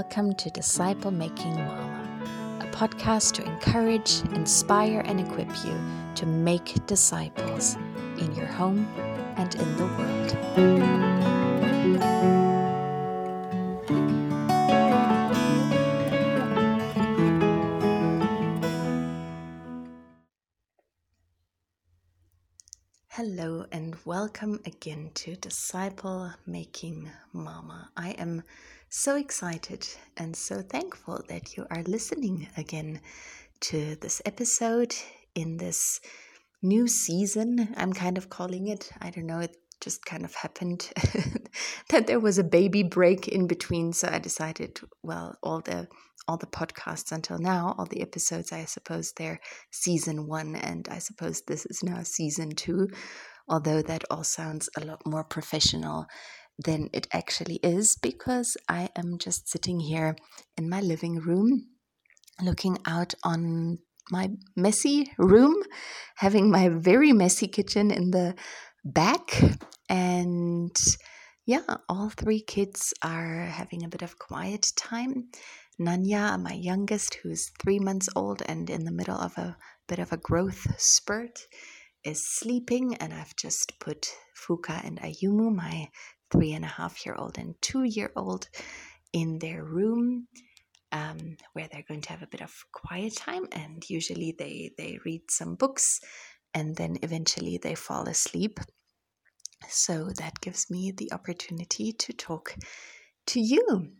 welcome to Disciple Making Mama, a podcast to encourage, inspire, and equip you to make disciples in your home and in the world. Hello, and welcome again to Disciple Making Mama. I am so excited and so thankful that you are listening again to this episode in this new season. I'm kind of calling it, I don't know, it just kind of happened that there was a baby break in between. So I decided, well, all the all the podcasts until now, all the episodes, I suppose they're season one, and I suppose this is now season two, although that all sounds a lot more professional than it actually is because I am just sitting here in my living room looking out on my messy room, having my very messy kitchen in the back, and yeah, all three kids are having a bit of quiet time. Nanya, my youngest, who's three months old and in the middle of a bit of a growth spurt, is sleeping. And I've just put Fuka and Ayumu, my three and a half year old and two year old, in their room. Um, where they're going to have a bit of quiet time, and usually they they read some books, and then eventually they fall asleep. So that gives me the opportunity to talk to you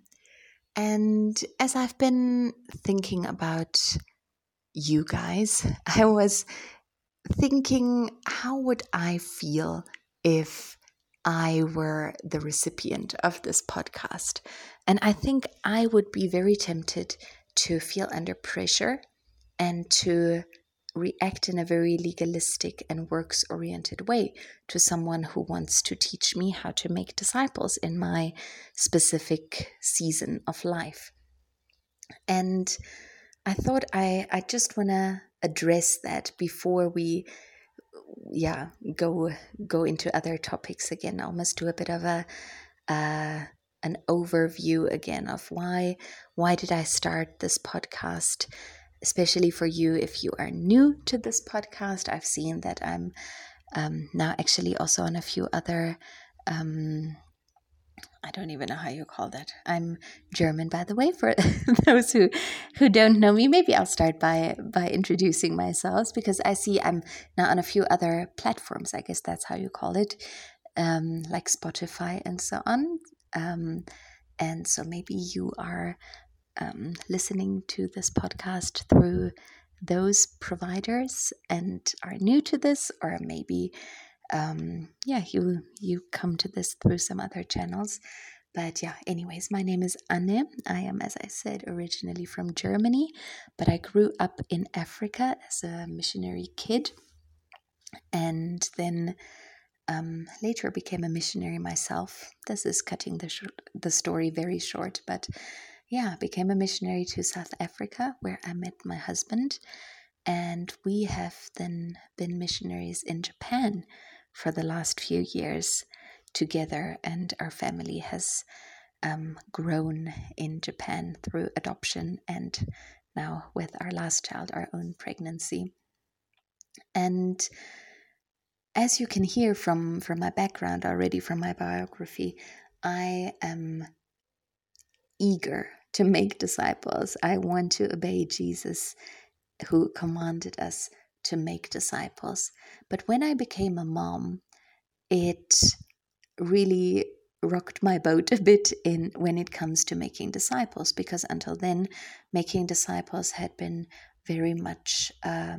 and as I've been thinking about you guys, I was thinking, how would I feel if I were the recipient of this podcast? And I think I would be very tempted to feel under pressure and to react in a very legalistic and works oriented way to someone who wants to teach me how to make disciples in my specific season of life. And I thought I, I just want to address that before we yeah go go into other topics again almost do a bit of a uh, an overview again of why why did I start this podcast especially for you if you are new to this podcast. I've seen that I'm um, now actually also on a few other. Um, I don't even know how you call that. I'm German, by the way. For those who who don't know me, maybe I'll start by by introducing myself because I see I'm now on a few other platforms. I guess that's how you call it, um, like Spotify and so on. Um, and so maybe you are um, listening to this podcast through those providers and are new to this, or maybe um, yeah, you you come to this through some other channels. But yeah, anyways, my name is Anne. I am, as I said, originally from Germany, but I grew up in Africa as a missionary kid, and then um, later became a missionary myself. This is cutting the sh- the story very short, but yeah, became a missionary to South Africa where I met my husband. And we have then been missionaries in Japan for the last few years together. And our family has um, grown in Japan through adoption and now with our last child, our own pregnancy. And as you can hear from, from my background already, from my biography, I am eager to make disciples. I want to obey Jesus, who commanded us to make disciples. But when I became a mom, it really rocked my boat a bit in when it comes to making disciples because until then making disciples had been very much uh,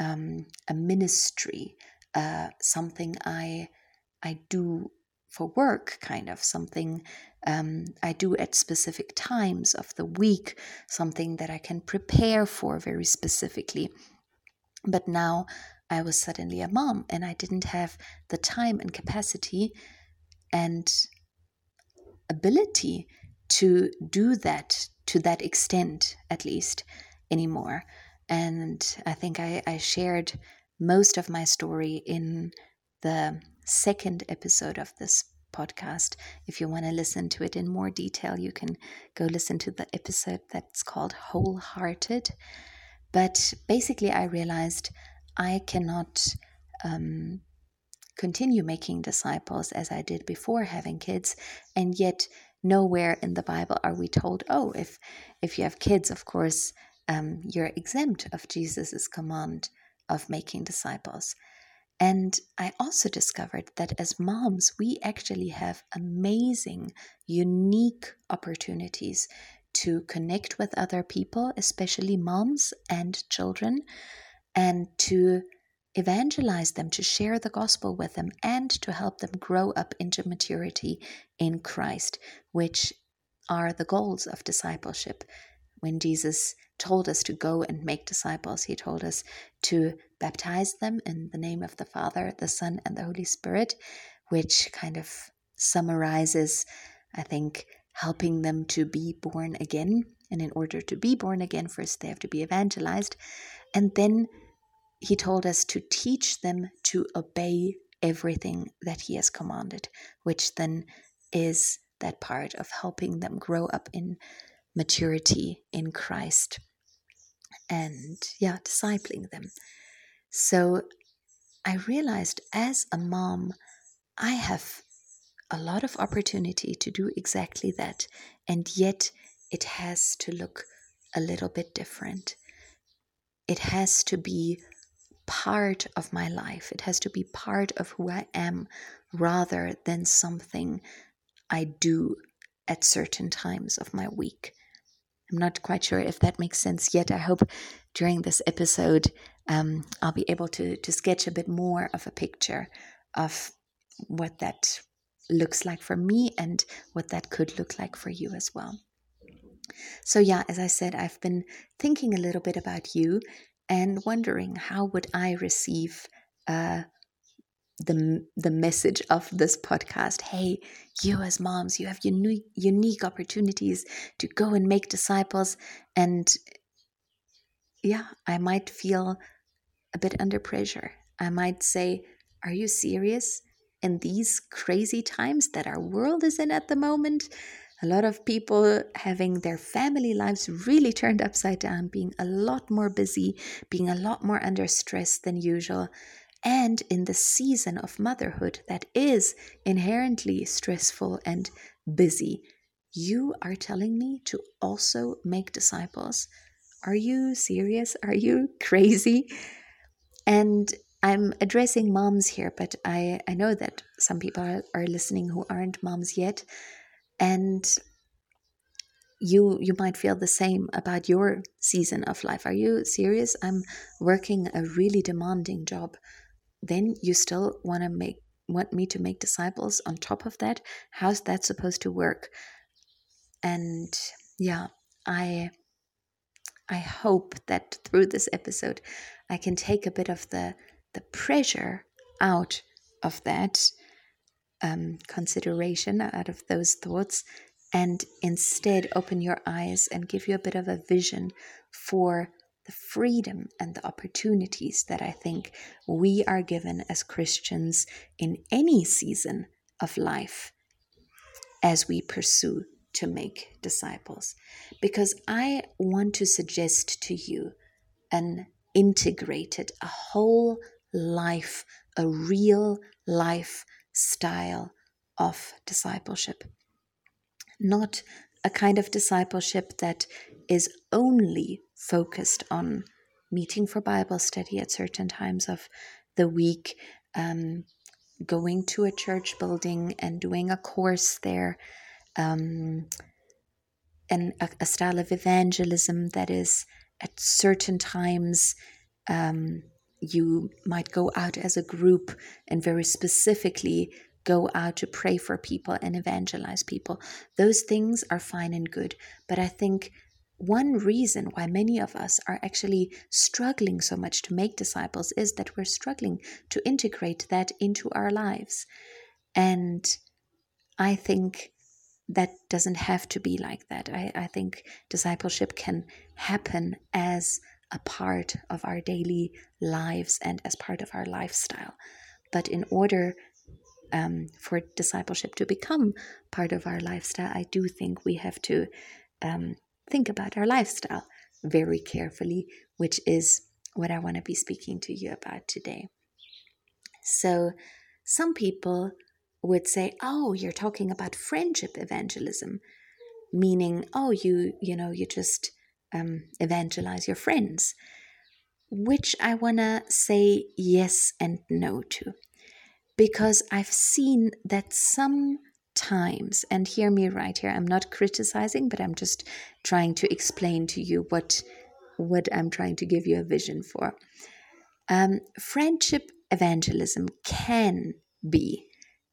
um, a ministry uh, something i i do for work, kind of something um, I do at specific times of the week, something that I can prepare for very specifically. But now I was suddenly a mom and I didn't have the time and capacity and ability to do that to that extent, at least anymore. And I think I, I shared most of my story in the second episode of this podcast. If you want to listen to it in more detail, you can go listen to the episode that's called Wholehearted. But basically, I realized I cannot um, continue making disciples as I did before having kids, and yet nowhere in the Bible are we told, oh, if if you have kids, of course, um, you're exempt of Jesus's command of making disciples. And I also discovered that as moms, we actually have amazing, unique opportunities to connect with other people, especially moms and children, and to evangelize them, to share the gospel with them, and to help them grow up into maturity in Christ, which are the goals of discipleship. When Jesus told us to go and make disciples, he told us to baptize them in the name of the Father, the Son, and the Holy Spirit, which kind of summarizes, I think, helping them to be born again. And in order to be born again, first they have to be evangelized. And then he told us to teach them to obey everything that he has commanded, which then is that part of helping them grow up in maturity in Christ and, yeah, discipling them. So I realized as a mom, I have a lot of opportunity to do exactly that, and yet it has to look a little bit different. It has to be part of my life. It has to be part of who I am rather than something I do at certain times of my week. I'm not quite sure if that makes sense yet. I hope during this episode um, I'll be able to, to sketch a bit more of a picture of what that looks like for me and what that could look like for you as well. So, yeah, as I said, I've been thinking a little bit about you and wondering how would I receive uh, the the message of this podcast. Hey, you as moms, you have unique unique opportunities to go and make disciples, and yeah, I might feel a bit under pressure. I might say, "Are you serious?" In these crazy times that our world is in at the moment, a lot of people having their family lives really turned upside down, being a lot more busy, being a lot more under stress than usual, and in the season of motherhood that is inherently stressful and busy. You are telling me to also make disciples. Are you serious? Are you crazy? And I'm addressing moms here, but I, I know that some people are, are listening who aren't moms yet. And you you might feel the same about your season of life. Are you serious? I'm working a really demanding job. Then you still want to make want me to make disciples on top of that? How's that supposed to work? And yeah i i hope that through this episode i can take a bit of the the pressure out of that um, consideration out of those thoughts and instead open your eyes and give you a bit of a vision for the freedom and the opportunities that I think we are given as Christians in any season of life as we pursue to make disciples. Because I want to suggest to you an integrated, a whole life, a real life style of discipleship. Not a kind of discipleship that is only focused on meeting for Bible study at certain times of the week, um, going to a church building and doing a course there, um, and a, a, style of evangelism that is at certain times um, you might go out as a group and very specifically go out to pray for people and evangelize people. Those things are fine and good. But I think one reason why many of us are actually struggling so much to make disciples is that we're struggling to integrate that into our lives. And I think that doesn't have to be like that. I, I think discipleship can happen as a part of our daily lives and as part of our lifestyle. But in order um, for discipleship to become part of our lifestyle, I do think we have to um, think about our lifestyle very carefully, which is what I want to be speaking to you about today. So, some people would say, "Oh, you're talking about friendship evangelism," meaning, "Oh, you you know you just um, evangelize your friends," which I want to say yes and no to, because I've seen that sometimes, and hear me right here, I'm not criticizing, but I'm just trying to explain to you what what I'm trying to give you a vision for. Um, friendship evangelism can be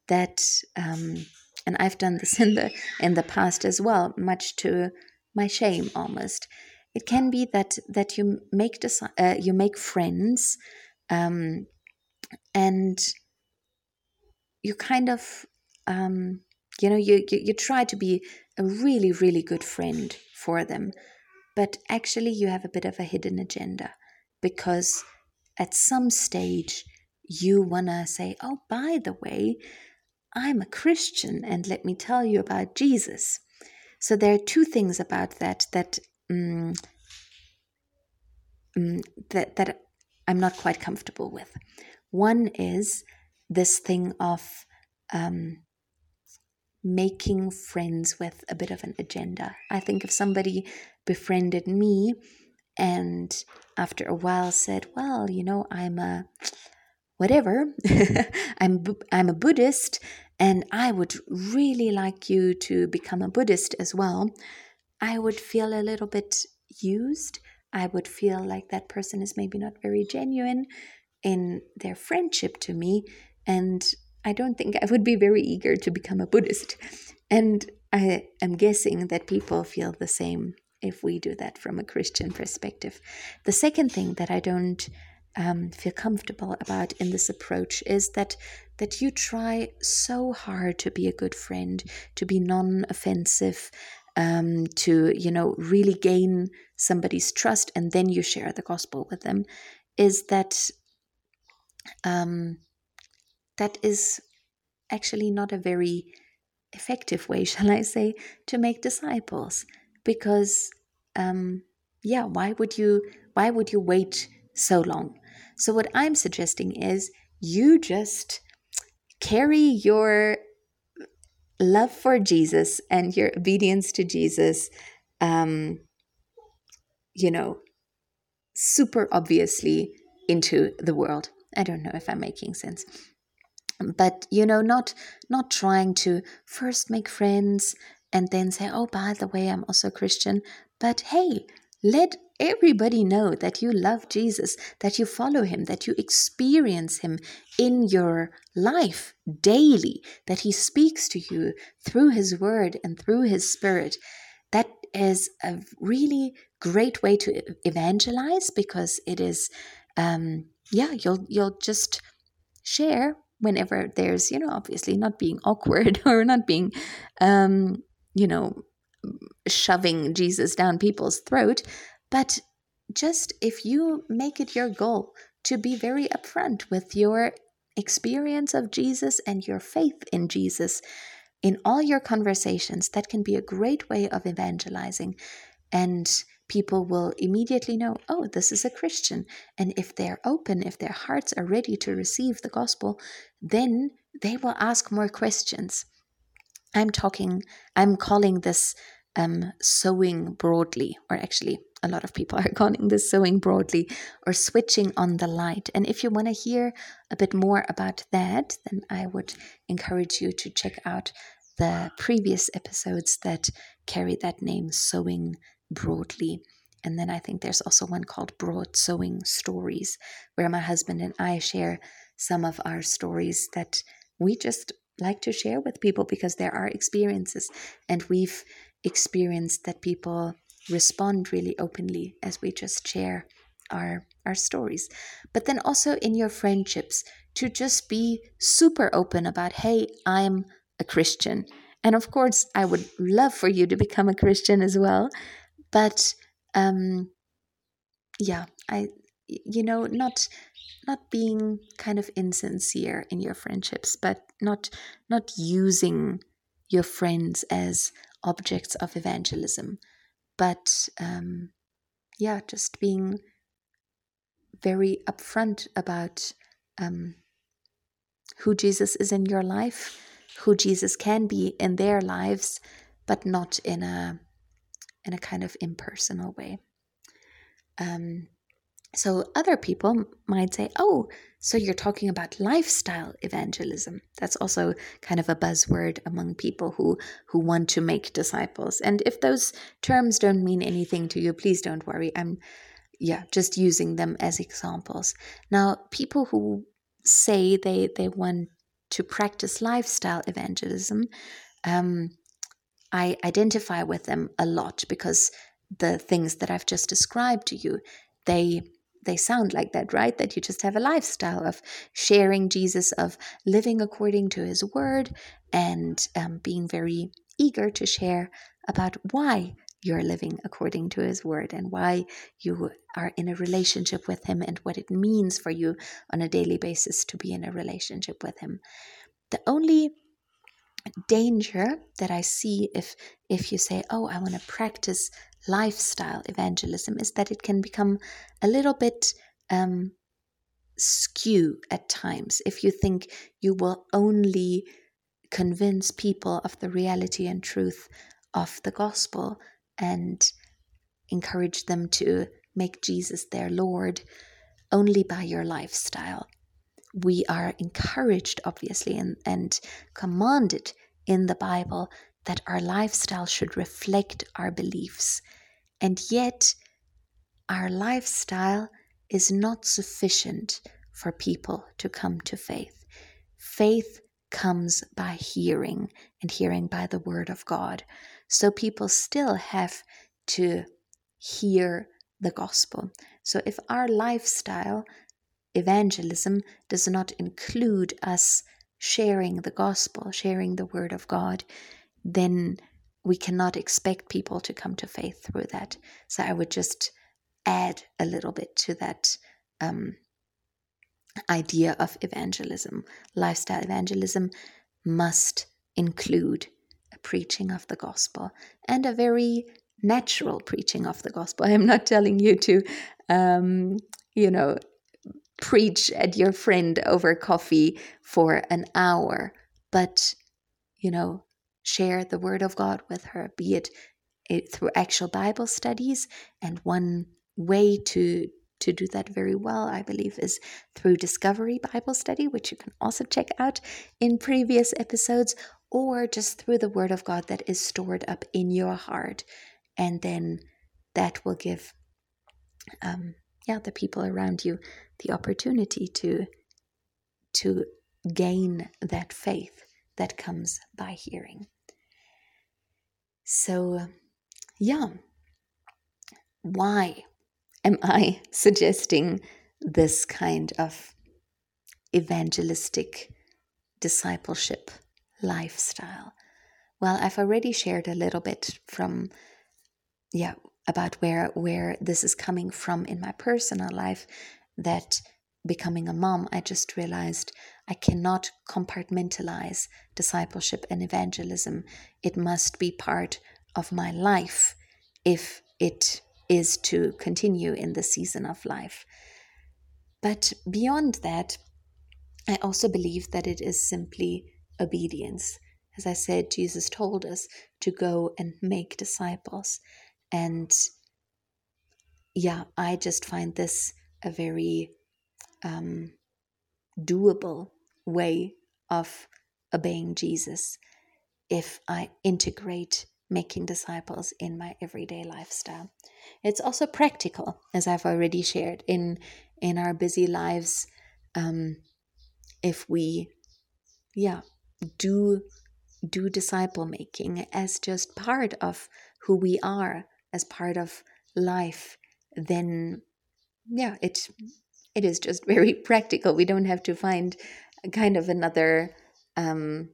that, um, and I've done this in the in the past as well, much to my shame almost. It can be that that you make desi- uh, you make friends, um, and you kind of um, you know you, you you try to be a really really good friend for them but actually, you have a bit of a hidden agenda because at some stage you want to say, Oh, by the way, I'm a Christian and let me tell you about Jesus. So there are two things about that that um, that that I'm not quite comfortable with. One is this thing of um, making friends with a bit of an agenda. I think if somebody befriended me and after a while said, "Well, you know, I'm a whatever. I'm I'm a Buddhist and I would really like you to become a Buddhist as well." I would feel a little bit used. I would feel like that person is maybe not very genuine in their friendship to me and I don't think I would be very eager to become a Buddhist. And I am guessing that people feel the same if we do that from a Christian perspective. The second thing that I don't um, feel comfortable about in this approach is that that you try so hard to be a good friend, to be non-offensive, um, to you know really gain somebody's trust, and then you share the gospel with them. Is that um, that is actually not a very effective way, shall I say, to make disciples. Because, um, yeah, why would you why would you wait so long? So what I'm suggesting is you just carry your love for Jesus and your obedience to Jesus, um, you know, super obviously into the world. I don't know if I'm making sense but you know not not trying to first make friends and then say oh by the way i'm also a christian but hey let everybody know that you love jesus that you follow him that you experience him in your life daily that he speaks to you through his word and through his spirit. That is a really great way to evangelize because it is um yeah you'll you'll just share whenever there's, you know, obviously not being awkward or not being, um, you know, shoving Jesus down people's throat, but just if you make it your goal to be very upfront with your experience of Jesus and your faith in Jesus in all your conversations, that can be a great way of evangelizing. And people will immediately know, oh, this is a Christian. And if they're open, if their hearts are ready to receive the gospel, then they will ask more questions. I'm talking, I'm calling this um, sowing broadly, or actually, a lot of people are calling this sowing broadly or switching on the light. And if you want to hear a bit more about that, then I would encourage you to check out the previous episodes that carry that name, Sowing broadly. And then I think there's also one called Broad Sowing Stories, where my husband and I share some of our stories that we just like to share with people because there are experiences and we've experienced that people respond really openly as we just share our our stories. But then also in your friendships to just be super open about hey i'm a christian. And of course i would love for you to become a christian as well but um, yeah, I you know not not being kind of insincere in your friendships, but not not using your friends as objects of evangelism, but um, yeah, just being very upfront about um, who Jesus is in your life, who Jesus can be in their lives, but not in a in a kind of impersonal way. Um, so other people might say, "Oh, so you're talking about lifestyle evangelism." That's also kind of a buzzword among people who who want to make disciples. And if those terms don't mean anything to you, please don't worry. I'm yeah, just using them as examples. Now, people who say they they want to practice lifestyle evangelism, um, I identify with them a lot because the things that I've just described to you, they they sound like that, right? That you just have a lifestyle of sharing Jesus, of living according to his word, and um, being very eager to share about why you're living according to his word and why you are in a relationship with him and what it means for you on a daily basis to be in a relationship with him. The only danger that I see if if you say, "Oh, I want to practice lifestyle evangelism is that it can become a little bit um, skew at times if you think you will only convince people of the reality and truth of the gospel and encourage them to make Jesus their Lord only by your lifestyle. We are encouraged, obviously, and, and commanded in the Bible that our lifestyle should reflect our beliefs. And yet, our lifestyle is not sufficient for people to come to faith. Faith comes by hearing, and hearing by the word of God. So people still have to hear the gospel. So if our lifestyle, evangelism, does not include us sharing the gospel, sharing the word of God, then we cannot expect people to come to faith through that. So I would just add a little bit to that um, idea of evangelism. Lifestyle evangelism must include a preaching of the gospel and a very natural preaching of the gospel. I'm not telling you to, um, you know, preach at your friend over coffee for an hour, but, you know, share the word of God with her, be it, it through actual Bible studies. And one way to to do that very well, I believe, is through Discovery Bible Study, which you can also check out in previous episodes, or just through the Word of God that is stored up in your heart. And then that will give um, yeah, the people around you the opportunity to to gain that faith that comes by hearing. So, yeah, why am I suggesting this kind of evangelistic discipleship lifestyle? Well, I've already shared a little bit from, yeah, about where where this is coming from in my personal life that becoming a mom, I just realized I cannot compartmentalize discipleship and evangelism. It must be part of my life if it is to continue in the season of life. But beyond that, I also believe that it is simply obedience. As I said, Jesus told us to go and make disciples. And yeah, I just find this a very um, doable way of obeying Jesus if I integrate making disciples in my everyday lifestyle. It's also practical, as I've already shared in in our busy lives. Um, if we, yeah, do do disciple making as just part of who we are, as part of life, then yeah, it it is just very practical. We don't have to find a kind of another um,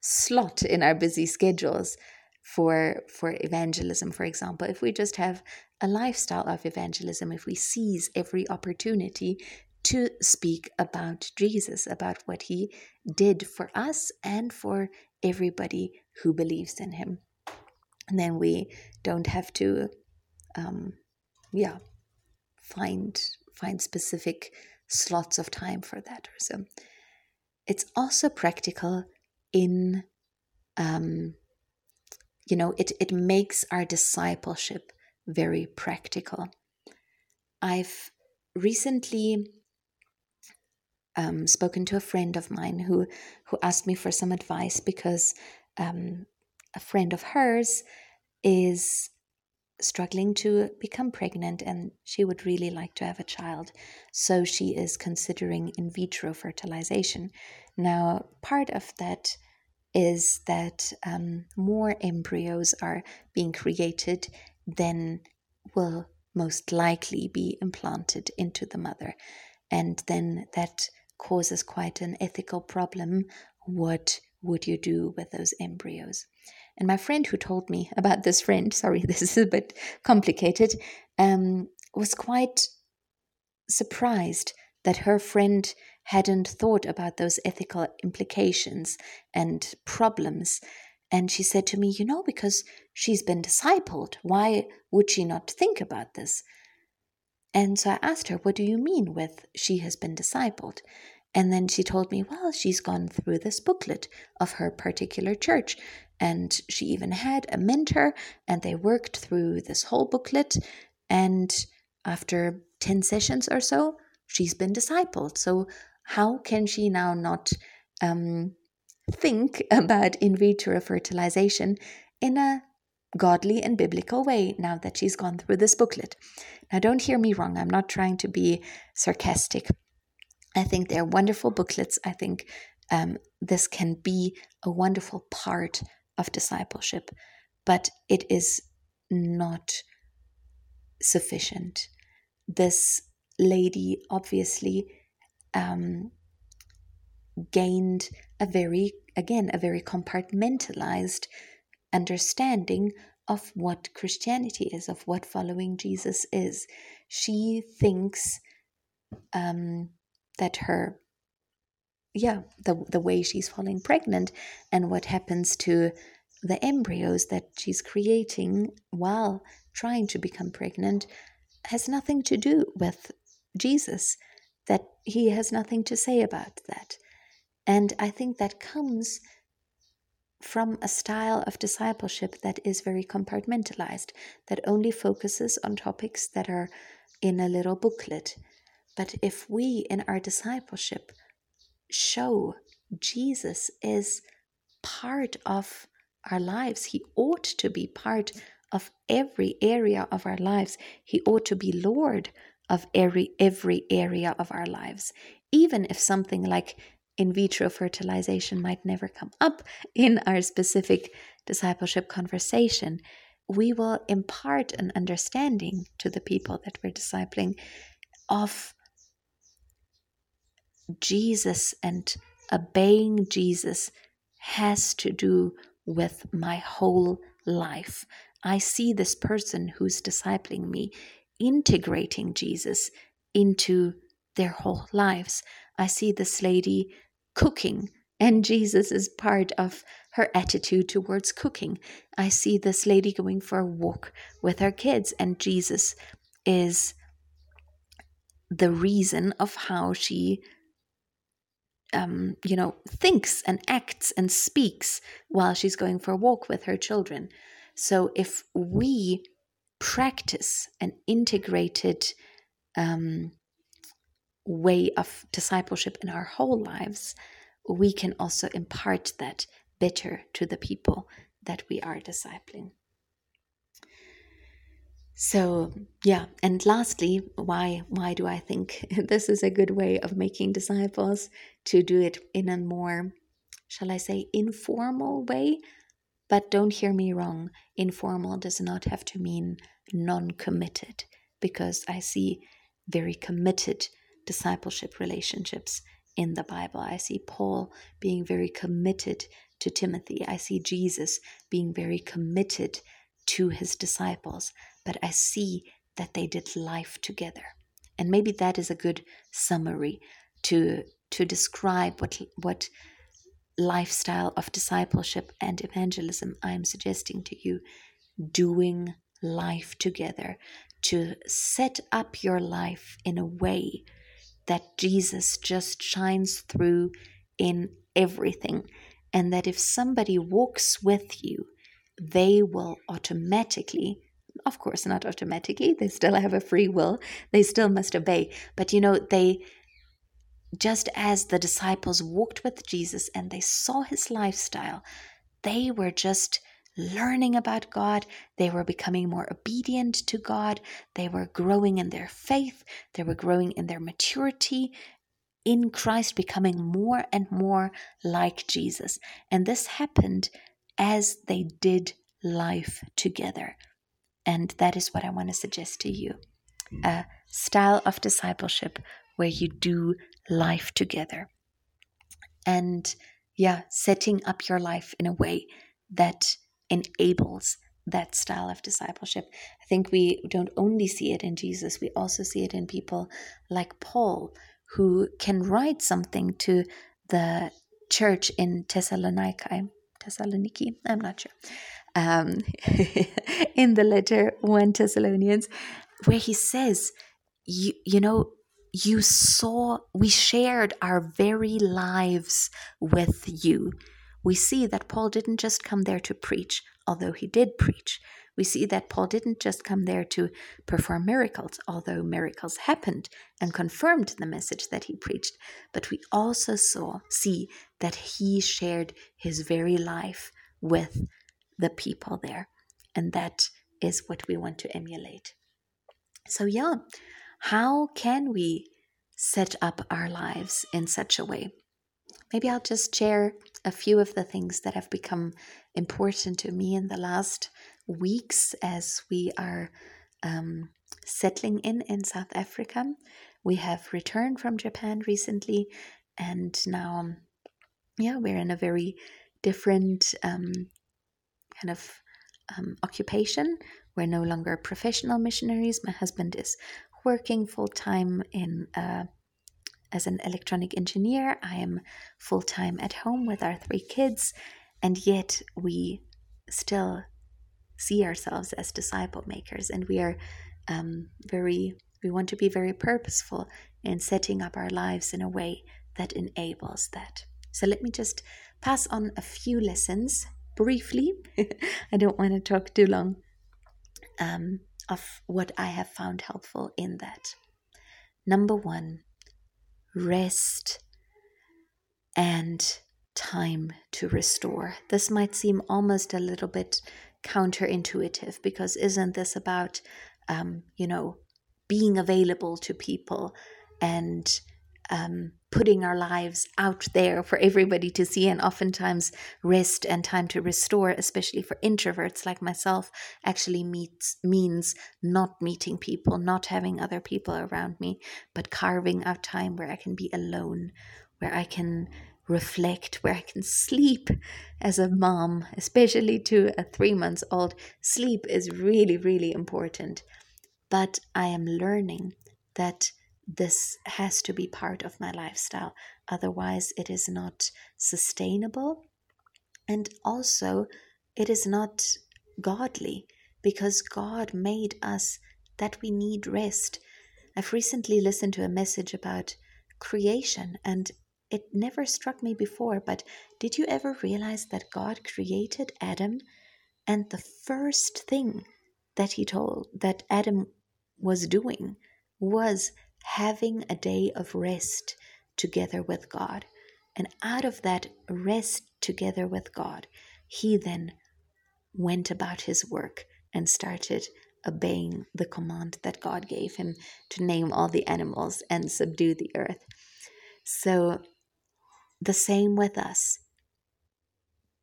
slot in our busy schedules for for evangelism for example if we just have a lifestyle of evangelism if we seize every opportunity to speak about Jesus, about what he did for us and for everybody who believes in him. And then we don't have to, um, yeah, find find specific slots of time for that or so. It's also practical in, um, you know, it it makes our discipleship very practical. I've recently um, spoken to a friend of mine who who asked me for some advice because um, a friend of hers is struggling to become pregnant and she would really like to have a child. So she is considering in vitro fertilization. Now, part of that is that um, more embryos are being created than will most likely be implanted into the mother. And then that causes quite an ethical problem. What would you do with those embryos? And my friend who told me about this friend, sorry, this is a bit complicated, um, was quite surprised that her friend hadn't thought about those ethical implications and problems. And she said to me, You know, because she's been discipled, why would she not think about this? And so I asked her, What do you mean with she has been discipled? And then she told me, Well, she's gone through this booklet of her particular church. And she even had a mentor, and they worked through this whole booklet. And after 10 sessions or so, she's been discipled. So, how can she now not um, think about in vitro fertilization in a godly and biblical way now that she's gone through this booklet. Now, don't hear me wrong, I'm not trying to be sarcastic. I think they're wonderful booklets. I think um, this can be a wonderful part of discipleship, but it is not sufficient. This lady obviously um, gained a very, again, a very compartmentalized understanding of what Christianity is, of what following Jesus is. She thinks um, that her, yeah, the, the way she's falling pregnant and what happens to the embryos that she's creating while trying to become pregnant has nothing to do with Jesus, that he has nothing to say about that. And I think that comes from a style of discipleship that is very compartmentalized, that only focuses on topics that are in a little booklet. But if we in our discipleship show Jesus is part of our lives, he ought to be part of every area of our lives, he ought to be Lord of every every area of our lives. Even if something like in vitro fertilization might never come up in our specific discipleship conversation, we will impart an understanding to the people that we're discipling of Jesus and obeying Jesus has to do with my whole life. I see this person who's discipling me integrating Jesus into their whole lives. I see this lady cooking, and Jesus is part of her attitude towards cooking. I see this lady going for a walk with her kids, and Jesus is the reason of how she um, you know thinks and acts and speaks while she's going for a walk with her children so if we practice an integrated um, way of discipleship in our whole lives, we can also impart that better to the people that we are discipling. So, yeah, and lastly, why why do I think this is a good way of making disciples to do it in a more shall I say informal way? But don't hear me wrong, informal does not have to mean non-committed because I see very committed discipleship relationships in the Bible. I see Paul being very committed to Timothy. I see Jesus being very committed to his disciples. But I see that they did life together. And maybe that is a good summary to to describe what what lifestyle of discipleship and evangelism I'm suggesting to you doing life together to set up your life in a way that Jesus just shines through in everything and that if somebody walks with you they will automatically of course not automatically they still have a free will they still must obey but you know they just as the disciples walked with Jesus and they saw his lifestyle, they were just learning about God. They were becoming more obedient to God. They were growing in their faith. They were growing in their maturity in Christ, becoming more and more like Jesus. And this happened as they did life together. And that is what I want to suggest to you a style of discipleship where you do life together. And yeah, setting up your life in a way that enables that style of discipleship. I think we don't only see it in Jesus, we also see it in people like Paul, who can write something to the church in Thessalonica. Thessaloniki, I'm not sure. Um, in the letter 1 Thessalonians, where he says, you, you know, you saw, we shared our very lives with you. We see that Paul didn't just come there to preach, although he did preach. We see that Paul didn't just come there to perform miracles, although miracles happened and confirmed the message that he preached. But we also saw, see that he shared his very life with the people there. And that is what we want to emulate. So, yeah, how can we set up our lives in such a way? Maybe I'll just share a few of the things that have become important to me in the last weeks as we are um, settling in in South Africa. We have returned from Japan recently, and now, yeah, we're in a very different um, kind of um, occupation. We're no longer professional missionaries. My husband is working full time in uh, as an electronic engineer. I am full time at home with our three kids, and yet we still see ourselves as disciple makers, and we are um, very. We want to be very purposeful in setting up our lives in a way that enables that. So let me just pass on a few lessons briefly. I don't want to talk too long. Um, of what I have found helpful in that. Number one, rest and time to restore. This might seem almost a little bit counterintuitive because isn't this about, um, you know, being available to people and um, putting our lives out there for everybody to see. And oftentimes, rest and time to restore, especially for introverts like myself, actually meets, means not meeting people, not having other people around me, but carving out time where I can be alone, where I can reflect, where I can sleep as a mom, especially to a three months old. Sleep is really, really important. But I am learning that this has to be part of my lifestyle. Otherwise, it is not sustainable. And also, it is not godly because God made us that we need rest. I've recently listened to a message about creation and it never struck me before, but did you ever realize that God created Adam and the first thing that he told that Adam was doing was having a day of rest together with God. And out of that rest together with God, he then went about his work and started obeying the command that God gave him to name all the animals and subdue the earth. So, the same with us.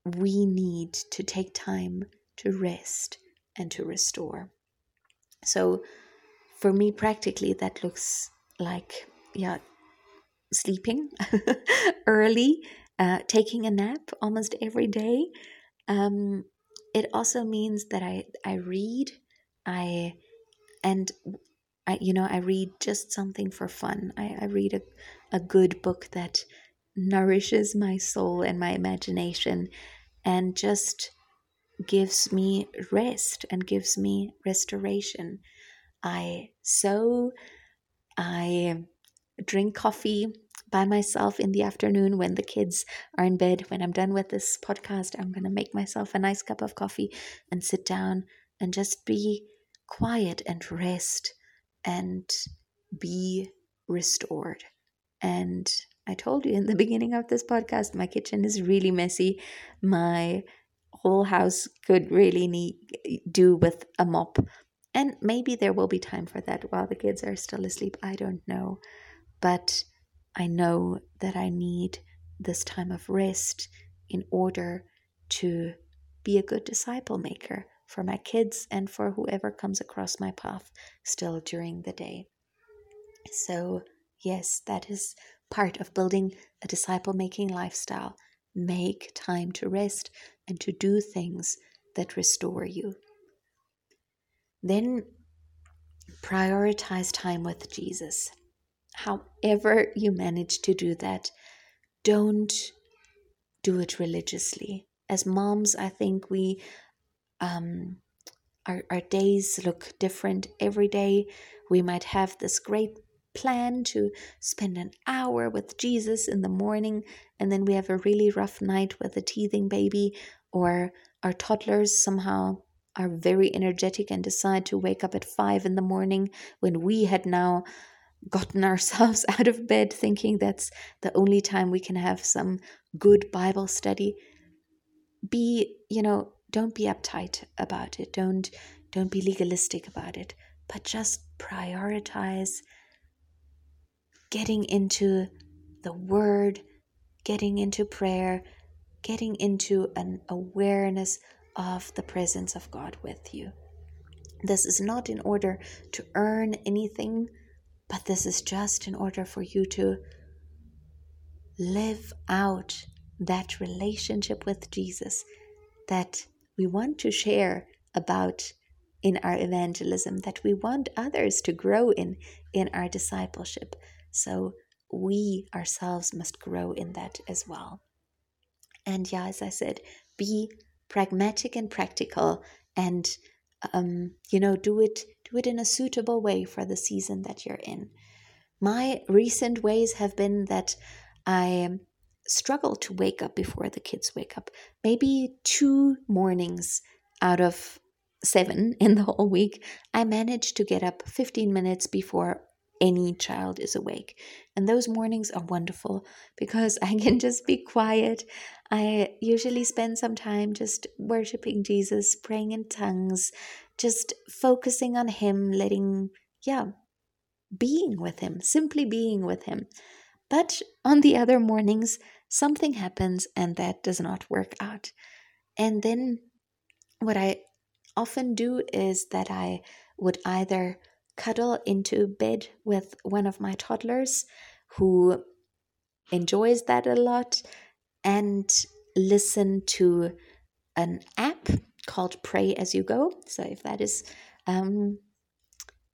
We need to take time to rest and to restore. So, for me, practically, that looks like yeah sleeping early uh, taking a nap almost every day um, it also means that i i read i and I, you know, I read just something for fun. I, I read a, a good book that nourishes my soul and my imagination and just gives me rest and gives me restoration. I sew, I drink coffee by myself in the afternoon when the kids are in bed. When I'm done with this podcast, I'm going to make myself a nice cup of coffee and sit down and just be quiet and rest and be restored. And I told you in the beginning of this podcast, my kitchen is really messy. My whole house could really need do with a mop. And maybe there will be time for that while the kids are still asleep. I don't know. But I know that I need this time of rest in order to be a good disciple maker for my kids and for whoever comes across my path still during the day. So, yes, that is part of building a disciple making lifestyle. Make time to rest and to do things that restore you. Then prioritize time with Jesus. However, you manage to do that, don't do it religiously. As moms, I think we um, our, our days look different every day. We might have this great plan to spend an hour with Jesus in the morning, and then we have a really rough night with a teething baby, or our toddlers somehow are very energetic and decide to wake up at five in the morning when we had now gotten ourselves out of bed thinking that's the only time we can have some good Bible study. Be, you know, don't be uptight about it. Don't don't be legalistic about it, but just prioritize getting into the word, getting into prayer, getting into an awareness of the presence of God with you. This is not in order to earn anything but this is just in order for you to live out that relationship with Jesus that we want to share about in our evangelism, that we want others to grow in in our discipleship. So we ourselves must grow in that as well. And yeah, as I said, be pragmatic and practical and um, you know, do it do it in a suitable way for the season that you're in. My recent ways have been that I struggle to wake up before the kids wake up. Maybe two mornings out of seven in the whole week, I manage to get up 15 minutes before any child is awake. And those mornings are wonderful because I can just be quiet. I usually spend some time just worshiping Jesus, praying in tongues, just focusing on Him, letting, yeah, being with Him, simply being with Him. But on the other mornings, something happens and that does not work out. And then what I often do is that I would either cuddle into bed with one of my toddlers who enjoys that a lot and listen to an app called Pray As You Go. So if that is um,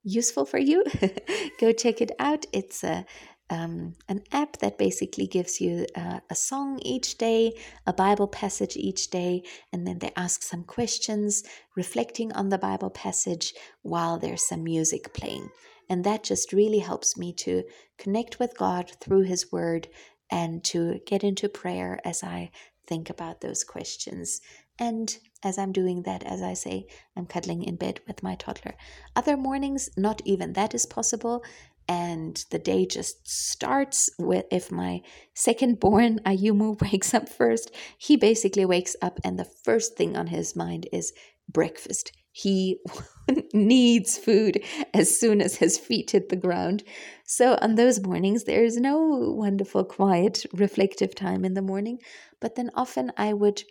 useful for you, go check it out. It's a um, an app that basically gives you uh, a song each day, a Bible passage each day, and then they ask some questions reflecting on the Bible passage while there's some music playing. And that just really helps me to connect with God through His Word and to get into prayer as I think about those questions. And as I'm doing that, as I say, I'm cuddling in bed with my toddler. Other mornings, not even that is possible and the day just starts with if my second born Ayumu wakes up first, he basically wakes up and the first thing on his mind is breakfast. He needs food as soon as his feet hit the ground. So on those mornings, there is no wonderful, quiet, reflective time in the morning. But then often I would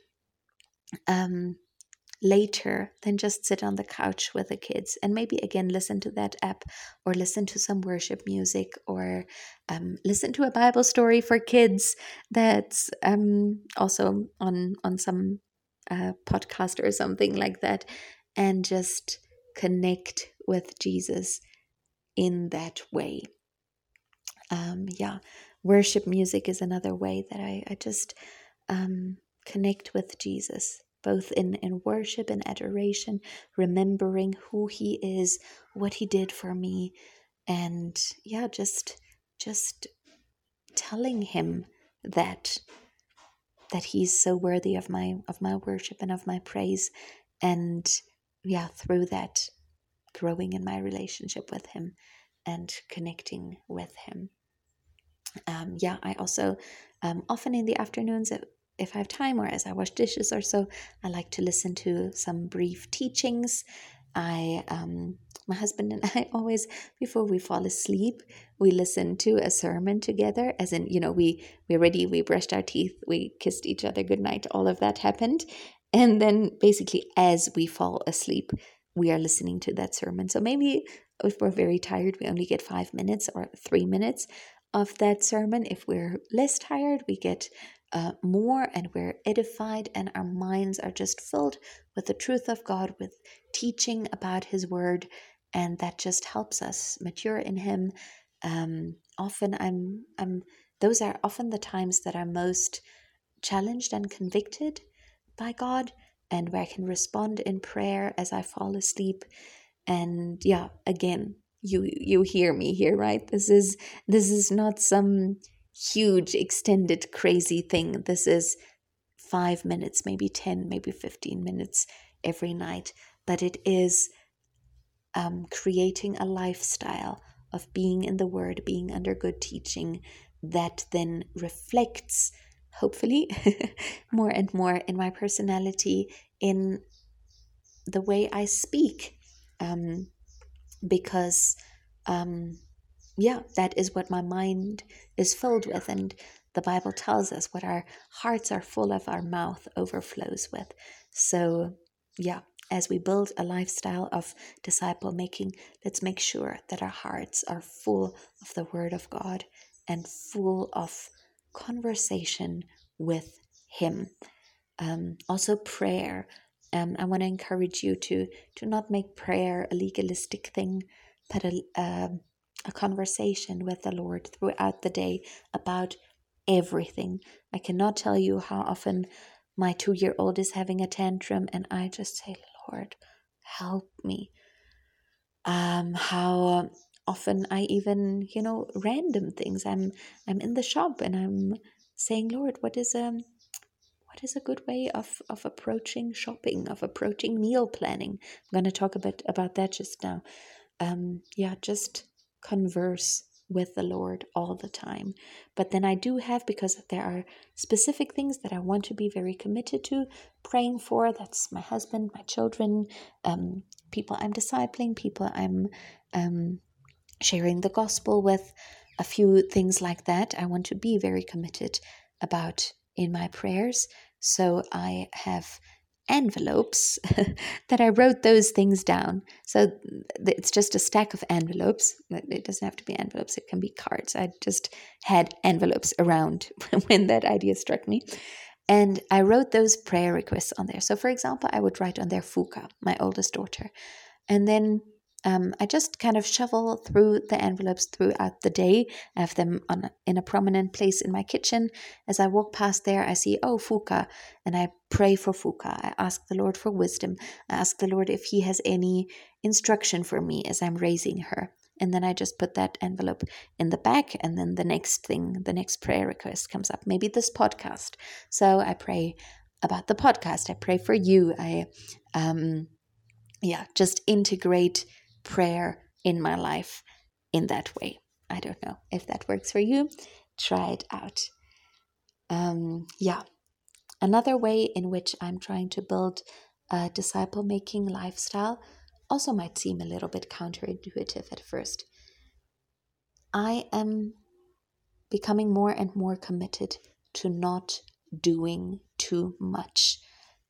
um, later than just sit on the couch with the kids and maybe again listen to that app or listen to some worship music or um, listen to a bible story for kids that's um, also on on some uh, podcast or something like that and just connect with jesus in that way. Um, yeah, worship music is another way that I, I just um, connect with Jesus, both in, in worship and adoration, remembering who He is, what He did for me, and yeah, just just telling Him that that He's so worthy of my of my worship and of my praise, and yeah, through that, growing in my relationship with Him and connecting with Him. Um, yeah, I also um, often in the afternoons, if I have time or as I wash dishes or so, I like to listen to some brief teachings. I, um, my husband and I always, before we fall asleep, we listen to a sermon together. As in, you know, we we ready, we brushed our teeth, we kissed each other goodnight. All of that happened, and then basically, as we fall asleep, we are listening to that sermon. So maybe if we're very tired, we only get five minutes or three minutes of that sermon. If we're less tired, we get uh, more and we're edified, and our minds are just filled with the truth of God, with teaching about His Word, and that just helps us mature in Him. Um, often, I'm, I'm. Those are often the times that I'm most challenged and convicted by God and where I can respond in prayer as I fall asleep. And yeah, again, you you hear me here, right? This is this is not some huge extended crazy thing. This is 5 minutes, maybe 10, maybe 15 minutes every night, but it is um, creating a lifestyle of being in the Word, being under good teaching that then reflects hopefully more and more in my personality, in the way I speak. Um, because, um, yeah, that is what my mind is filled with. And the Bible tells us what our hearts are full of, our mouth overflows with. So, yeah, as we build a lifestyle of disciple making, let's make sure that our hearts are full of the Word of God and full of conversation with Him. Um, also, prayer. Um, I want to encourage you to to not make prayer a legalistic thing, but a, uh, a conversation with the Lord throughout the day about everything. I cannot tell you how often my two year old is having a tantrum, and I just say, Lord, help me. Um, how often I even, you know, random things. I'm I'm in the shop and I'm saying, Lord, what is um, what is a good way of, of approaching shopping, of approaching meal planning? I'm to talk a bit about that just now. Um, yeah, just converse with the Lord all the time. But then I do have, because there are specific things that I want to be very committed to praying for. That's my husband, my children, um, people I'm discipling, people I'm um, sharing the gospel with a few things like that I want to be very committed about in my prayers. So I have envelopes that I wrote those things down. So it's just a stack of envelopes. It doesn't have to be envelopes, it can be cards. I just had envelopes around when that idea struck me. And I wrote those prayer requests on there. So, for example, I would write on there Fuka, my oldest daughter. And then um, I just kind of shovel through the envelopes throughout the day. I have them on in a prominent place in my kitchen. As I walk past there, I see, oh, Fuka, and I pray for Fuka. I ask the Lord for wisdom. I ask the Lord if He has any instruction for me as I'm raising her. And then I just put that envelope in the back, and then the next thing, the next prayer request comes up. Maybe this podcast. So I pray about the podcast. I pray for you. I, um, yeah, just integrate prayer in my life in that way. I don't know if that works for you. Try it out. Um, yeah. Another way in which I'm trying to build a disciple making lifestyle also might seem a little bit counterintuitive at first. I am becoming more and more committed to not doing too much,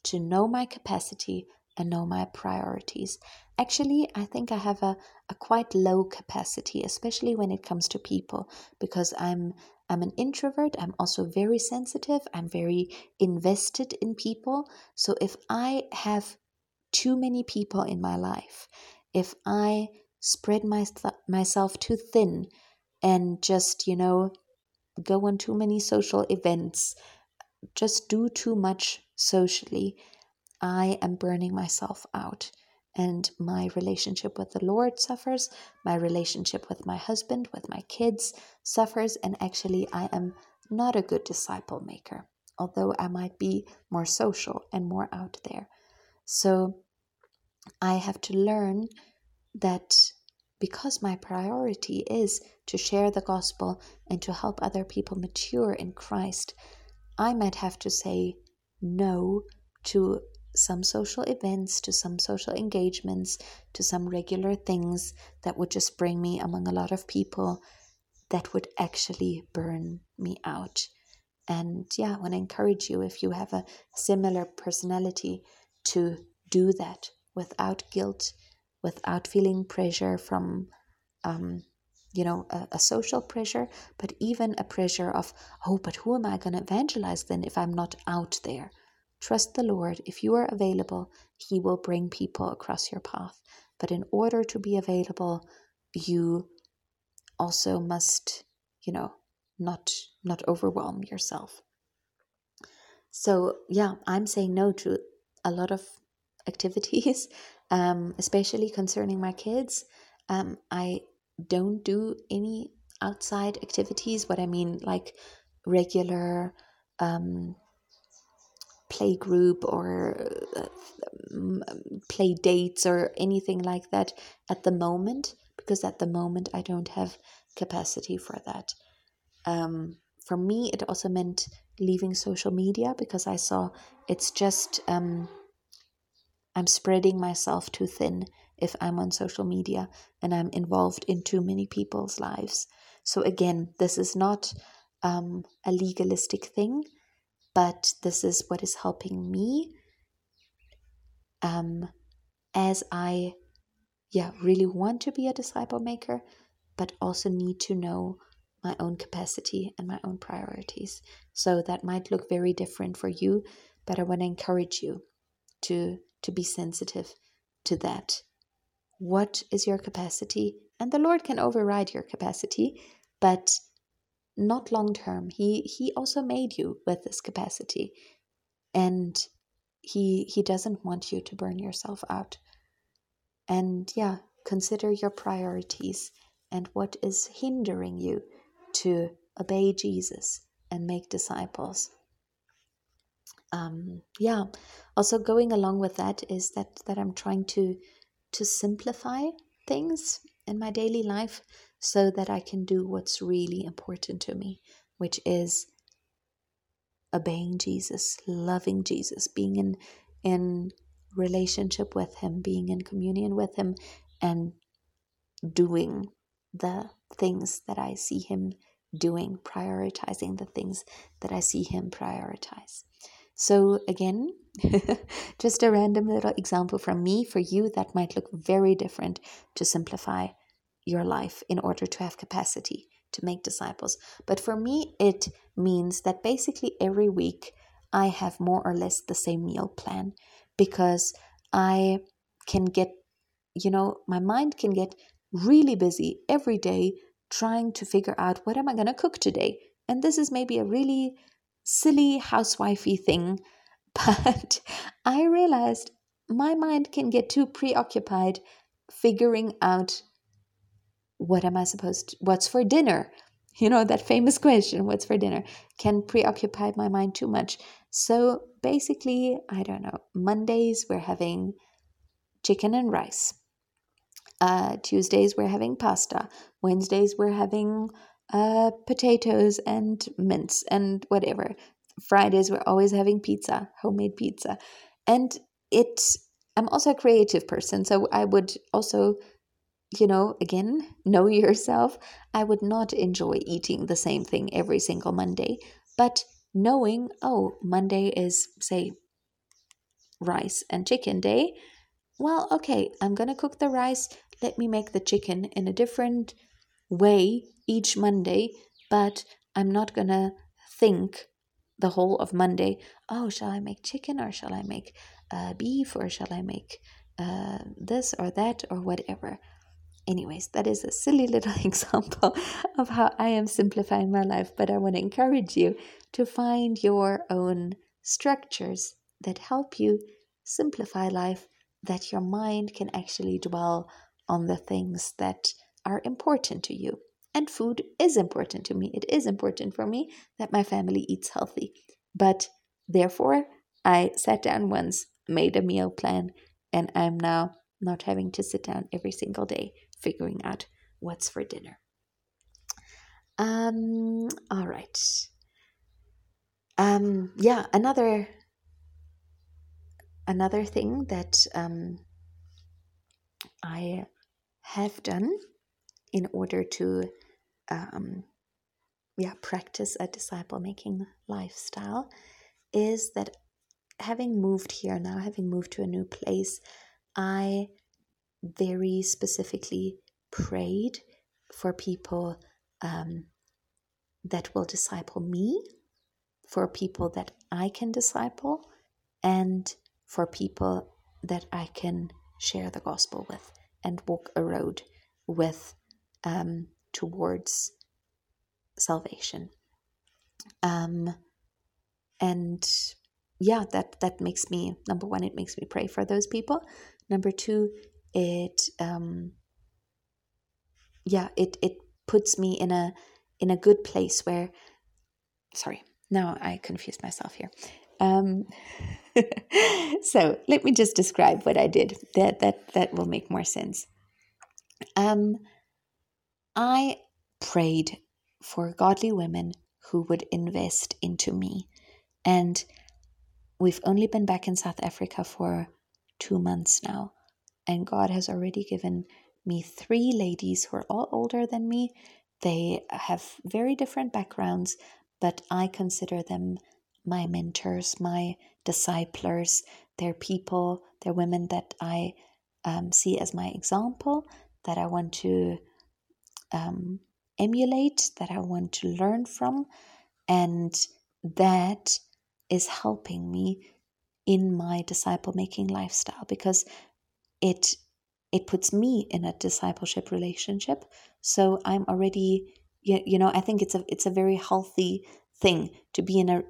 to know my capacity, and know my priorities. Actually, I think I have a, a quite low capacity, especially when it comes to people, because I'm I'm an introvert. I'm also very sensitive. I'm very invested in people. So if I have too many people in my life, if I spread my th- myself too thin and just, you know, go on too many social events, just do too much socially, I am burning myself out. And my relationship with the Lord suffers, my relationship with my husband, with my kids suffers, and actually, I am not a good disciple maker, although I might be more social and more out there. So, I have to learn that because my priority is to share the gospel and to help other people mature in Christ, I might have to say no to some social events, to some social engagements, to some regular things that would just bring me among a lot of people that would actually burn me out. And yeah, I want to encourage you if you have a similar personality to do that without guilt, without feeling pressure from, um, you know, a, a, social pressure, but even a pressure of, oh, but who am I going to evangelize then if I'm not out there? Trust the Lord. If you are available, He will bring people across your path. But in order to be available, you also must, you know, not not overwhelm yourself. So yeah, I'm saying no to a lot of activities, um, especially concerning my kids. Um, I don't do any outside activities. What I mean, like regular um, play group or uh, play dates or anything like that at the moment because at the moment I don't have capacity for that. Um, for me, it also meant leaving social media because I saw it's just um, I'm spreading myself too thin if I'm on social media and I'm involved in too many people's lives. So again, this is not um, a legalistic thing but this is what is helping me um, as I, yeah, really want to be a disciple maker, but also need to know my own capacity and my own priorities. So that might look very different for you, but I want to encourage you to to be sensitive to that. What is your capacity? And the Lord can override your capacity, but not long term. He he also made you with this capacity. And he he doesn't want you to burn yourself out. And yeah, consider your priorities and what is hindering you to obey Jesus and make disciples. Um, yeah, also going along with that is that that I'm trying to to simplify things in my daily life so that I can do what's really important to me, which is obeying Jesus, loving Jesus, being in in relationship with him, being in communion with him and doing the things that I see him doing, prioritizing the things that I see him prioritize. So, again, just a random little example from me. For you, that might look very different to simplify your life in order to have capacity to make disciples. But for me, it means that basically every week I have more or less the same meal plan because I can get, you know, my mind can get really busy every day trying to figure out what am I going to cook today. And this is maybe a really silly housewifey thing, but I realized my mind can get too preoccupied figuring out what am I supposed to, what's for dinner? You know, that famous question, what's for dinner, can preoccupy my mind too much. So basically, I don't know, Mondays we're having chicken and rice. Uh, Tuesdays we're having pasta. Wednesdays we're having uh, potatoes and mince and whatever. Fridays we're always having pizza, homemade pizza. And it I'm also a creative person, so I would also you know, again, know yourself. I would not enjoy eating the same thing every single Monday, but knowing, oh, Monday is, say, rice and chicken day. Well, okay, I'm gonna cook the rice. Let me make the chicken in a different way each Monday, but I'm not gonna think the whole of Monday, oh, shall I make chicken or shall I make uh, beef or shall I make uh, this or that or whatever. Anyways, that is a silly little example of how I am simplifying my life, but I want to encourage you to find your own structures that help you simplify life, that your mind can actually dwell on the things that are important to you. And food is important to me. It is important for me that my family eats healthy. But therefore, I sat down once, made a meal plan, and I'm now not having to sit down every single day figuring out what's for dinner. Um, all right. Um, yeah, another another thing that um, I have done in order to um, yeah practice a disciple making lifestyle is that having moved here now having moved to a new place i very specifically prayed for people um, that will disciple me for people that i can disciple and for people that i can share the gospel with and walk a road with um, towards salvation. Um, and yeah, that that makes me number one. It makes me pray for those people. Number two, it um, yeah, it it puts me in a in a good place where. Sorry, now I confused myself here. Um, so let me just describe what I did. That that that will make more sense. Um, I prayed for godly women who would invest into me, and we've only been back in South Africa for two months now, and God has already given me three ladies who are all older than me. They have very different backgrounds, but I consider them my mentors, my disciplers. They're people, they're women that I um, see as my example, that I want to um, emulate, that I want to learn from. And that is helping me in my disciple making lifestyle because it it puts me in a discipleship relationship so i'm already you, you know i think it's a it's a very healthy thing to be in a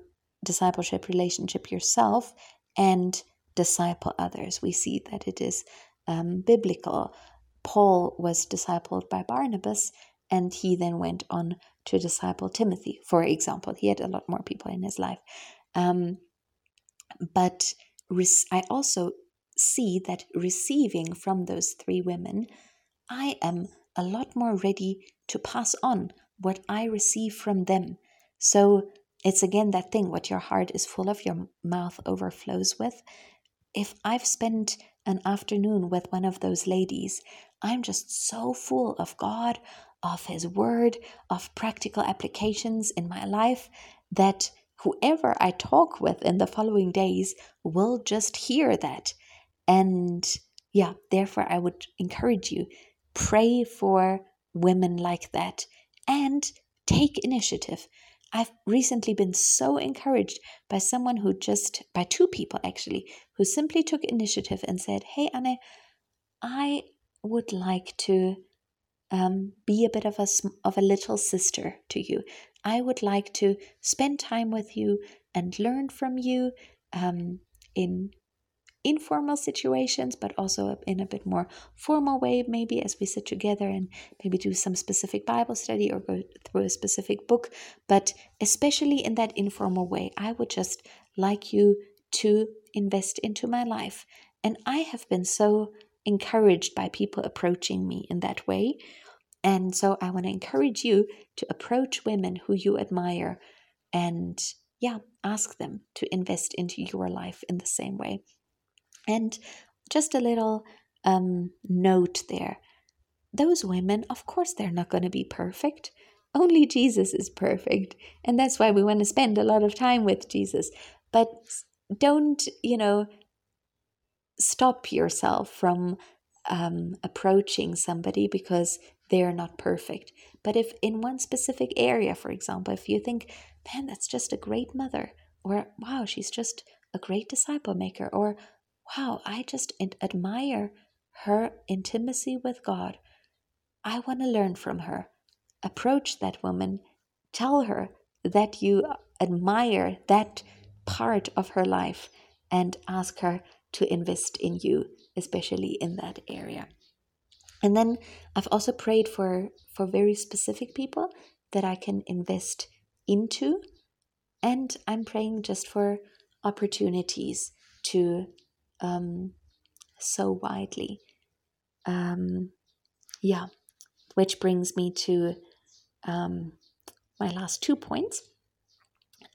discipleship relationship yourself and disciple others. We see that it is um, biblical. Paul was discipled by Barnabas, and he then went on to disciple Timothy, for example. He had a lot more people in his life. Um, but I also see that receiving from those three women, I am a lot more ready to pass on what I receive from them. So it's again that thing what your heart is full of, your mouth overflows with. If I've spent an afternoon with one of those ladies, I'm just so full of God, of His Word, of practical applications in my life that whoever I talk with in the following days will just hear that. And yeah, therefore, I would encourage you pray for women like that and take initiative. I've recently been so encouraged by someone who just, by two people actually, who simply took initiative and said, Hey, Anne, I would like to um, be a bit of a, of a little sister to you. I would like to spend time with you and learn from you um, in informal situations, but also in a bit more formal way, maybe as we sit together and maybe do some specific Bible study or go through a specific book. But especially in that informal way, I would just like you to invest into my life. And I have been so encouraged by people approaching me in that way. And so I want to encourage you to approach women who you admire and, yeah, ask them to invest into your life in the same way. And just a little um, note there those women, of course, they're not going to be perfect. Only Jesus is perfect. And that's why we want to spend a lot of time with Jesus. But don't, you know, stop yourself from um, approaching somebody because they're not perfect. But if in one specific area, for example, if you think, man, that's just a great mother, or wow, she's just a great disciple maker, or wow, I just admire her intimacy with God. I want to learn from her. Approach that woman, tell her that you admire that part of her life, and ask her to invest in you, especially in that area. And then I've also prayed for for very specific people that I can invest into and I'm praying just for opportunities to um, sow widely. Um, yeah, which brings me to um, my last two points.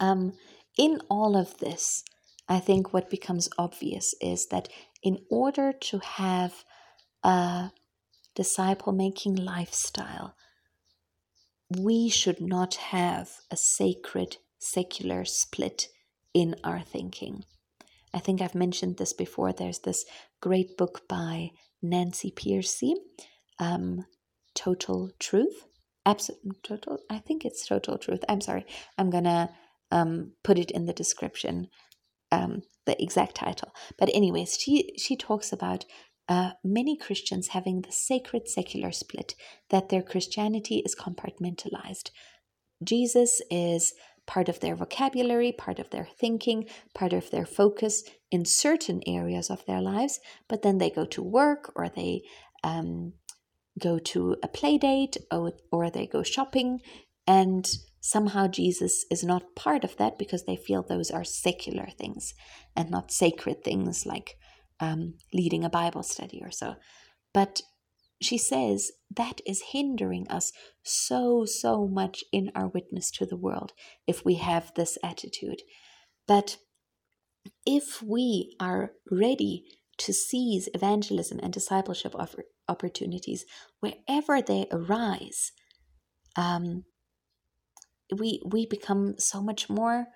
Um, in all of this, I think what becomes obvious is that in order to have a disciple making lifestyle, we should not have a sacred secular split in our thinking. I think I've mentioned this before. There's this great book by Nancy Pearcey, um, Total Truth. Absolute total. I think it's Total Truth. I'm sorry. I'm gonna um, put it in the description, um, the exact title. But anyways, she she talks about uh, many Christians having the sacred secular split that their Christianity is compartmentalized. Jesus is part of their vocabulary, part of their thinking, part of their focus in certain areas of their lives, but then they go to work or they um, go to a play date or, or they go shopping, and somehow Jesus is not part of that because they feel those are secular things and not sacred things like um, leading a Bible study or so. But she says that is hindering us so, so much in our witness to the world if we have this attitude. That if we are ready to seize evangelism and discipleship opportunities wherever they arise, um, we we become so much more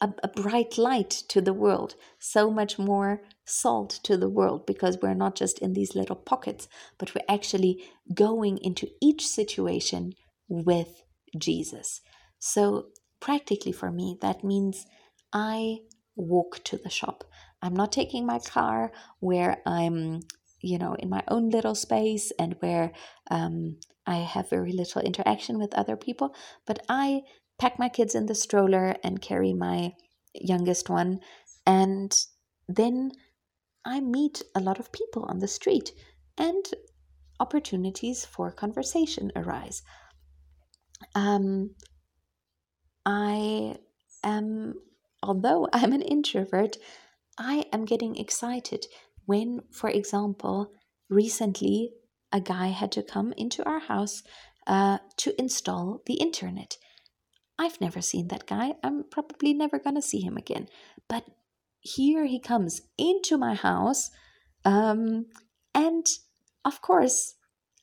a, a bright light to the world, so much more salt to the world because we're not just in these little pockets, but we're actually going into each situation with Jesus. So, practically for me, that means I walk to the shop. I'm not taking my car where I'm, you know, in my own little space and where um, I have very little interaction with other people, but I pack my kids in the stroller and carry my youngest one. And then I meet a lot of people on the street and opportunities for conversation arise. Um, I am, although I'm an introvert, I am getting excited when, for example, recently a guy had to come into our house uh, to install the internet. I've never seen that guy. I'm probably never going to see him again. But here he comes into my house. Um, and of course,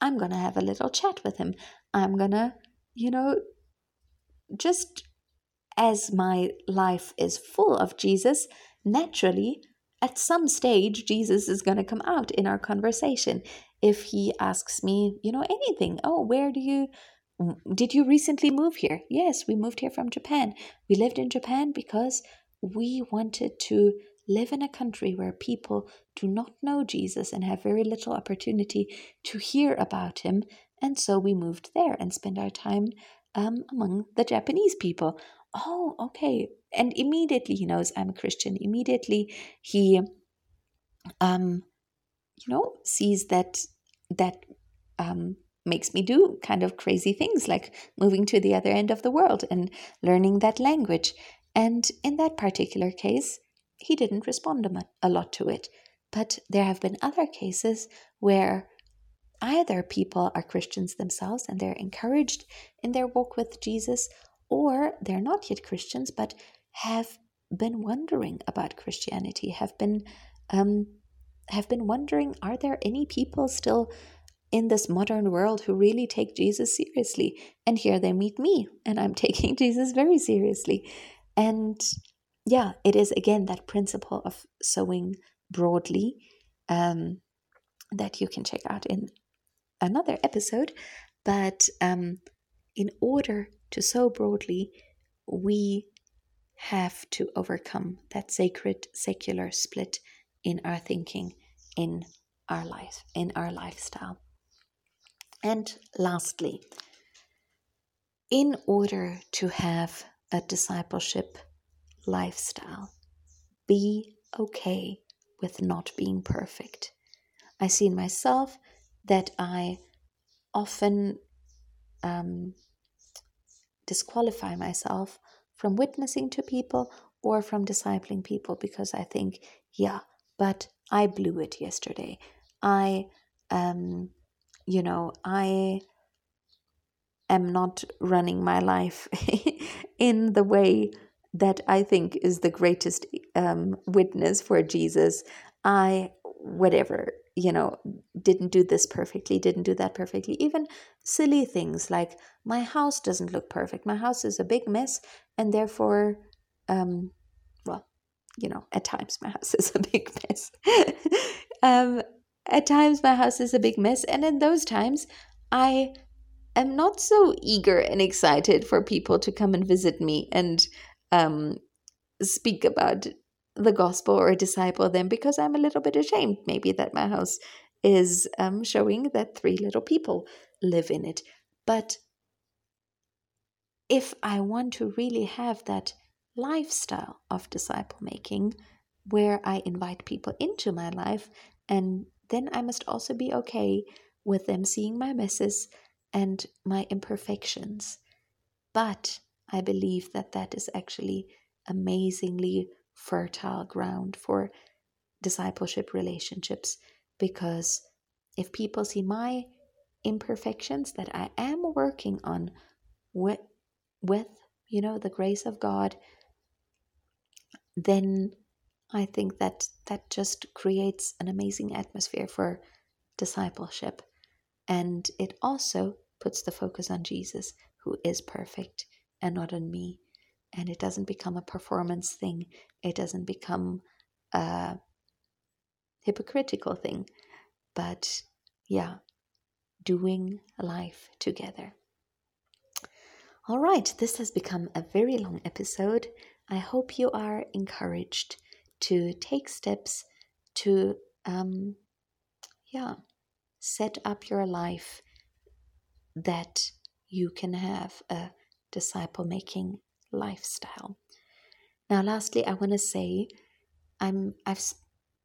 I'm going to have a little chat with him. I'm going to, you know, just as my life is full of Jesus, naturally, at some stage, Jesus is going to come out in our conversation. If he asks me, you know, anything, oh, where do you did you recently move here? Yes, we moved here from Japan. We lived in Japan because we wanted to live in a country where people do not know Jesus and have very little opportunity to hear about him. And so we moved there and spent our time um, among the Japanese people. Oh, okay. And immediately he knows I'm a Christian. Immediately he, um, you know, sees that that um, makes me do kind of crazy things like moving to the other end of the world and learning that language. And in that particular case, he didn't respond a lot to it. But there have been other cases where either people are Christians themselves and they're encouraged in their walk with Jesus, or they're not yet Christians but have been wondering about Christianity, have been um, have been wondering, are there any people still in this modern world who really take Jesus seriously. And here they meet me, and I'm taking Jesus very seriously. And yeah, it is again that principle of sowing broadly um, that you can check out in another episode. But um, in order to sow broadly, we have to overcome that sacred secular split in our thinking, in our life, in our lifestyle. And lastly, in order to have a discipleship lifestyle, be okay with not being perfect. I see in myself that I often um, disqualify myself from witnessing to people or from discipling people because I think, yeah, but I blew it yesterday. I, um, you know, I am not running my life in the way that I think is the greatest um, witness for Jesus. I, whatever, you know, didn't do this perfectly, didn't do that perfectly. Even silly things like my house doesn't look perfect. My house is a big mess, and therefore, um, well, you know, at times my house is a big mess. um, at times my house is a big mess, and in those times, I am not so eager and excited for people to come and visit me and um, speak about the gospel or disciple them because I'm a little bit ashamed, maybe, that my house is um, showing that three little people live in it. But if I want to really have that lifestyle of disciple making where I invite people into my life, and then I must also be okay with them seeing my messes and my imperfections. But I believe that that is actually amazingly fertile ground for discipleship relationships because if people see my imperfections that I am working on with, with you know the grace of God then I think that that just creates an amazing atmosphere for discipleship. And it also puts the focus on Jesus who is perfect and not on me. And it doesn't become a performance thing. It doesn't become a hypocritical thing. But yeah doing life together. All right this has become a very long episode. I hope you are encouraged to take steps to um yeah set up your life that you can have a disciple making lifestyle. Now, lastly, I want to say I'm I've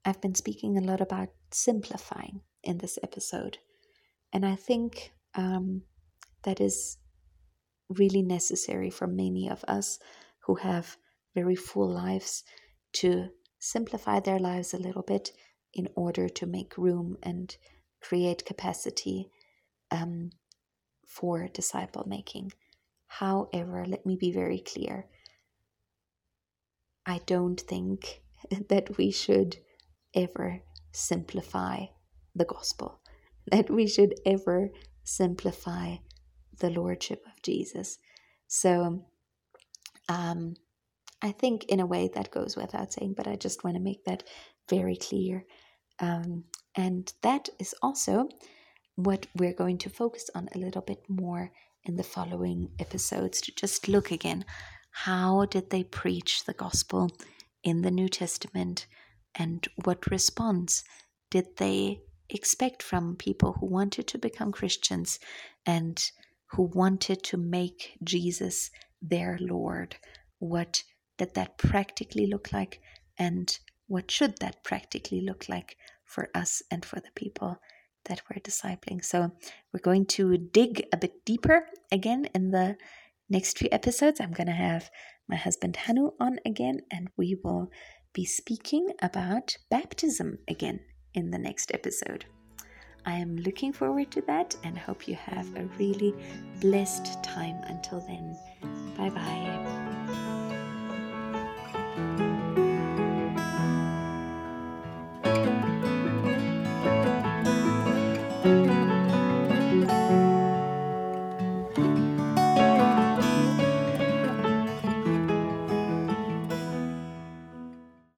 I've been speaking a lot about simplifying in this episode, and I think um, that is really necessary for many of us who have very full lives to simplify their lives a little bit in order to make room and create capacity um, for disciple making. However, let me be very clear. I don't think that we should ever simplify the gospel, that we should ever simplify the lordship of Jesus. So, um, I think in a way that goes without saying, but I just want to make that very clear. Um, and that is also what we're going to focus on a little bit more in the following episodes to just look again how did they preach the gospel in the New Testament and what response did they expect from people who wanted to become Christians and who wanted to make Jesus their Lord? What did that practically look like? And what should that practically look like for us and for the people that we're discipling. So we're going to dig a bit deeper again in the next few episodes. I'm going to have my husband Hanu on again, and we will be speaking about baptism again in the next episode. I am looking forward to that and hope you have a really blessed time until then. Bye bye.